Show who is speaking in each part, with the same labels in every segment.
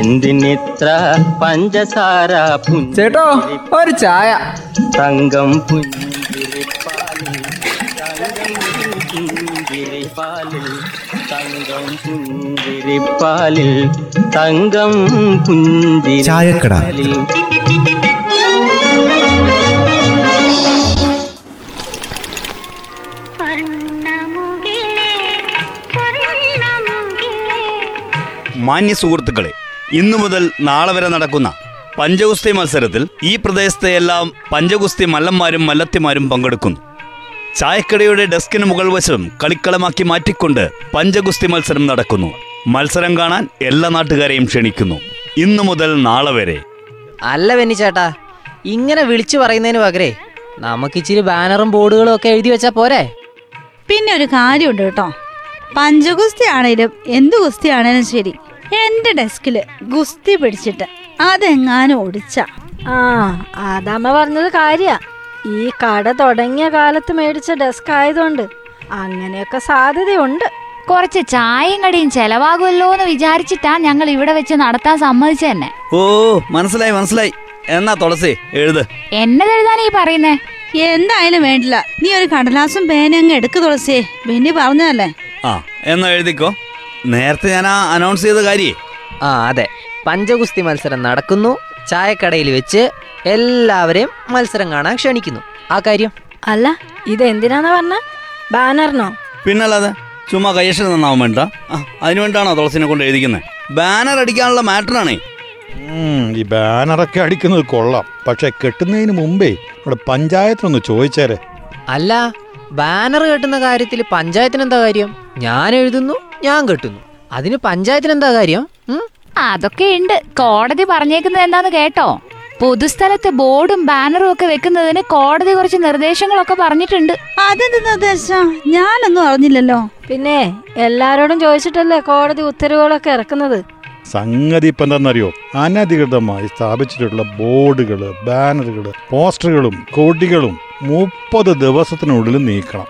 Speaker 1: എന്തിനിത്ര പഞ്ചസാര
Speaker 2: ചേട്ടോ ഒരു ചായ
Speaker 1: തങ്കം പുഞ്ചിരിപ്പാലിൽ തങ്കം പുഞ്ചിരിപ്പാലിൽ തങ്കം പുഞ്ചിരിപ്പാലിൽ തങ്കം
Speaker 3: ചായക്കട.
Speaker 4: മാന്യ സുഹൃത്തുക്കളെ ഇന്നു മുതൽ നാളെ വരെ നടക്കുന്ന പഞ്ചഗുസ്തി മത്സരത്തിൽ ഈ പ്രദേശത്തെ എല്ലാം പഞ്ചഗുസ്തി മല്ലന്മാരും മല്ലത്തിമാരും പങ്കെടുക്കുന്നു. ചായക്കടയുടെ ഡെസ്കിന് മുകൾ വശം കളിക്കളമാക്കി മാറ്റിക്കൊണ്ട് പഞ്ചഗുസ്തി മത്സരം നടക്കുന്നു. മത്സരം കാണാൻ എല്ലാ നാട്ടുകാരെയും ക്ഷണിക്കുന്നു. ഇന്നു മുതൽ നാളെ വരെ.
Speaker 5: അല്ല വെന്നി ചേട്ടാ ഇങ്ങനെ വിളിച്ചു പറയുന്നതിന് പകരേ നമുക്ക് ഇച്ചിരി ബാനറും ബോർഡുകളും ഒക്കെ എഴുതി വെച്ചാ പോരെ?
Speaker 6: പിന്നെ ഒരു കാര്യമുണ്ട് കേട്ടോ. പഞ്ചഗുസ്തി ആണേലും എന്ത് ഗുസ്തി ആണേലും ശരി എന്റെ ഡെസ്കിൽ ഗുസ്തി പിടിച്ചിട്ട് അതെങ്ങാനും ഓടിച്ച.
Speaker 7: ആ അതമ്മ പറഞ്ഞത് കാര്യ. ഈ കട തുടങ്ങിയ കാലത്ത് മേടിച്ച ഡെസ്ക് ആയതുകൊണ്ട് അങ്ങനെയൊക്കെ സാധ്യതയുണ്ട്.
Speaker 8: കുറച്ച് ചായയും കടിയും ചെലവാകുമല്ലോ എന്ന് വിചാരിച്ചിട്ടാ ഞങ്ങൾ ഇവിടെ വെച്ച് നടത്താൻ സമ്മതിച്ച തന്നെ.
Speaker 4: ഓ മനസ്സിലായി മനസ്സിലായി. എന്നാ തുളസി എഴുത്.
Speaker 8: എന്നതെഴുതാനാ ഈ പറയുന്നേ?
Speaker 6: എന്തായാലും വേണ്ടില്ല. നീ ഒരു കടലാസും പേനങ്ങ് എടുക്ക് തുളസിയെ ബെന്നി പറഞ്ഞതല്ലേ?
Speaker 4: ആ എന്നാ എഴുതിക്കോ. നേരത്തെ ഞാൻ ആ അനൗൺസ് ചെയ്ത കാര്യേ.
Speaker 5: ആ അതെ. പഞ്ചഗുസ്തി മത്സരം നടക്കുന്നു. ചായക്കടയിൽ വെച്ച് എല്ലാവരെയും മത്സരം കാണാൻ ക്ഷണിക്കുന്നു. ആ കാര്യം.
Speaker 7: അല്ല ഇത് എന്തിനാന്ന് പറഞ്ഞ? ബാനറിനോ?
Speaker 4: പിന്നല്ലാതെ ചുമ്മാ കയ്യക്ഷര നന്നാവാൻ വേണ്ട. അതിനു വേണ്ടിയാണോ തുളസിനെ കൊണ്ട് എഴുതിക്കുന്നത് ബാനർ അടിക്കാനുള്ള മാറ്ററാണേ
Speaker 9: ഉം, ഈ ബാനറൊക്കെ അടിക്കുന്നത് കൊള്ളാം. പക്ഷെ കെട്ടുന്നതിന് മുമ്പേ ഇവിടെ പഞ്ചായത്തിനൊന്ന് ചോദിച്ചേരെ.
Speaker 5: അല്ല ബാനർ കെട്ടുന്ന കാര്യത്തിൽ പഞ്ചായത്തിന് എന്താ കാര്യം? ഞാൻ എഴുതുന്നു. ഞാൻ കെട്ടുന്നു. അതിന് പഞ്ചായത്തിന് എന്താ കാര്യം
Speaker 8: അതൊക്കെ ഉണ്ട്. കോടതി പറഞ്ഞേക്കുന്നത് എന്താന്ന് കേട്ടോ? പൊതുസ്ഥലത്ത് ബോർഡും ബാനറും ഒക്കെ വെക്കുന്നതിന് കോടതി കുറച്ച് നിർദ്ദേശങ്ങളൊക്കെ പറഞ്ഞിട്ടുണ്ട്.
Speaker 6: അതെന്ത് നിർദ്ദേശം? ഞാനൊന്നും അറിഞ്ഞില്ലല്ലോ.
Speaker 7: പിന്നെ എല്ലാരോടും ചോദിച്ചിട്ടല്ലേ കോടതി ഉത്തരവുകളൊക്കെ ഇറക്കുന്നത്?
Speaker 9: സംഗതി ഇപ്പം എന്താണെന്നറിയോ? അനധികൃതമായി സ്ഥാപിച്ചിട്ടുള്ള ബോർഡുകൾ ബാനറുകൾ പോസ്റ്ററുകളും കൊടികളും മുപ്പത് ദിവസത്തിനുള്ളിൽ നീക്കണം.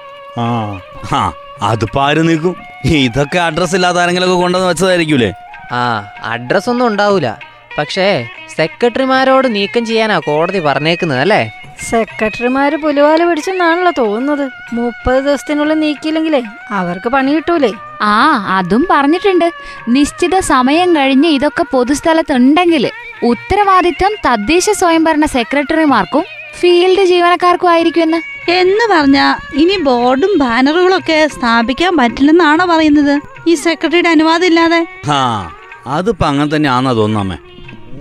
Speaker 9: ആ
Speaker 4: അത് പാര് നീക്കും. ഇതൊക്കെ അഡ്രസ് ഇല്ലാത്ത ആരെങ്കിലൊക്കെ കൊണ്ടുവന്ന് വെച്ചതായിരിക്കൂലേ?
Speaker 5: ആ അഡ്രസ് ഒന്നും ഉണ്ടാവൂല. പക്ഷേ സെക്രട്ടറിമാരോട് നീക്കം ചെയ്യാനാ കോടതി പറഞ്ഞേക്കുന്നത് അല്ലേ?
Speaker 7: സെക്രട്ടറിമാര് പുലിവാല പിടിച്ചെന്നാണല്ലോ തോന്നുന്നത്. മുപ്പത് ദിവസത്തിനുള്ളിൽ നീക്കിയില്ലെങ്കിലേ അവർക്ക് പണി കിട്ടൂലേ?
Speaker 8: ആ അതും പറഞ്ഞിട്ടുണ്ട്. നിശ്ചിത സമയം കഴിഞ്ഞ് ഇതൊക്കെ പൊതുസ്ഥലത്തുണ്ടെങ്കിൽ ഉത്തരവാദിത്വം തദ്ദേശ സ്വയംഭരണ സെക്രട്ടറിമാർക്കും ഫീൽഡ് ജീവനക്കാർക്കും ആയിരിക്കുമെന്ന്.
Speaker 6: എന്ന് പറഞ്ഞ ഇനി ബോർഡും ബാനറുകളൊക്കെ സ്ഥാപിക്കാൻ പറ്റില്ലെന്നാണോ പറയുന്നത്? ഈ സെക്രട്ടറിയുടെ അനുവാദം ഇല്ലാതെ?
Speaker 4: ആ അതിപ്പോ അങ്ങനെ തന്നെ ആന്നാ തോന്നുന്നമ്മേ.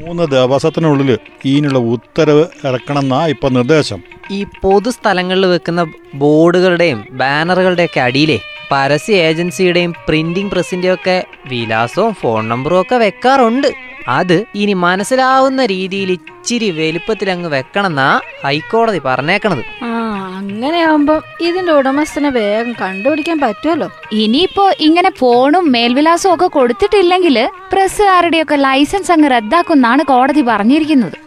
Speaker 9: മൂന്ന് ദിവസത്തിനുള്ളിൽ ഇതിനുള്ള ഉത്തരവ് ഇറക്കണമെന്നാ ഇപ്പൊ നിർദ്ദേശം.
Speaker 5: ഈ പൊതുസ്ഥലങ്ങളിൽ വെക്കുന്ന ബോർഡുകളുടെയും ബാനറുകളുടെയൊക്കെ അടിയിലേ പരസ്യ ഏജൻസിയുടെയും പ്രിന്റിംഗ് പ്രസിന്റെയും ഒക്കെ വിലാസവും ഫോൺ നമ്പറും ഒക്കെ വെക്കാറുണ്ട്. അത് ഇനി മനസ്സിലാവുന്ന രീതിയിൽ ഇച്ചിരി വലുപ്പത്തിൽ അങ്ങ് വെക്കണമെന്നാ ഹൈക്കോടതി പറഞ്ഞേക്കണത്.
Speaker 7: ആ അങ്ങനെയാവുമ്പം ഇതിന്റെ ഉടമസ്ഥനെ വേഗം കണ്ടുപിടിക്കാൻ പറ്റുമല്ലോ.
Speaker 8: ഇനിയിപ്പോ ഇങ്ങനെ ഫോണും മേൽവിലാസവും ഒക്കെ കൊടുത്തിട്ടില്ലെങ്കിൽ പ്രസ്സുകാരുടെയൊക്കെ ലൈസൻസ് അങ്ങ് റദ്ദാക്കുന്നാണ് കോടതി പറഞ്ഞിരിക്കുന്നത്.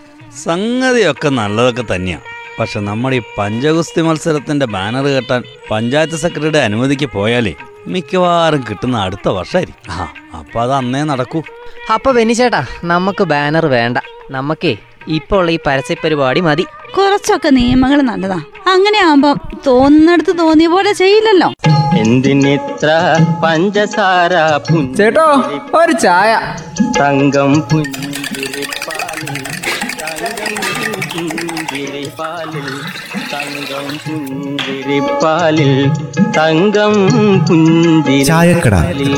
Speaker 4: സംഗതിയൊക്കെ നല്ലതൊക്കെ തന്നെയാ. പക്ഷെ നമ്മുടെ ഈ പഞ്ചഗുസ്തി മത്സരത്തിന്റെ ബാനർ കെട്ടാൻ പഞ്ചായത്ത് സെക്രട്ടറിയുടെ അനുമതിക്ക് പോയാലേ മിക്കവാറും കിട്ടുന്ന അടുത്ത വർഷമായിരിക്കും ആ അപ്പൊ അത് അന്നേ നടക്കൂ.
Speaker 5: അപ്പൊ ബെനിച്ചേട്ടാ നമുക്ക് ബാനർ വേണ്ട. നമുക്കേ ഇപ്പോൾ ഉള്ള ഈ പരസ്യ പരിപാടി മതി.
Speaker 6: കുറച്ചൊക്കെ നിയമങ്ങൾ നല്ലതാ. അങ്ങനെ ആവുമ്പോ തോന്നുന്നിടത്ത് തോന്നിയ പോലെ ചെയ്യില്ലല്ലോ.
Speaker 1: എന്തിനിത്ര പഞ്ചസാര
Speaker 2: ചേട്ടോ ഒരു ചായ.
Speaker 1: തങ്കം പുഞ്ചിരിപ്പാലിൽ തങ്കം പുഞ്ചിരിപ്പാലിൽ തങ്കം പുഞ്ചിരിപ്പാലിൽ തങ്കം
Speaker 3: ചായക്കട.
Speaker 1: പുഞ്ചിരിപ്പാലിൽ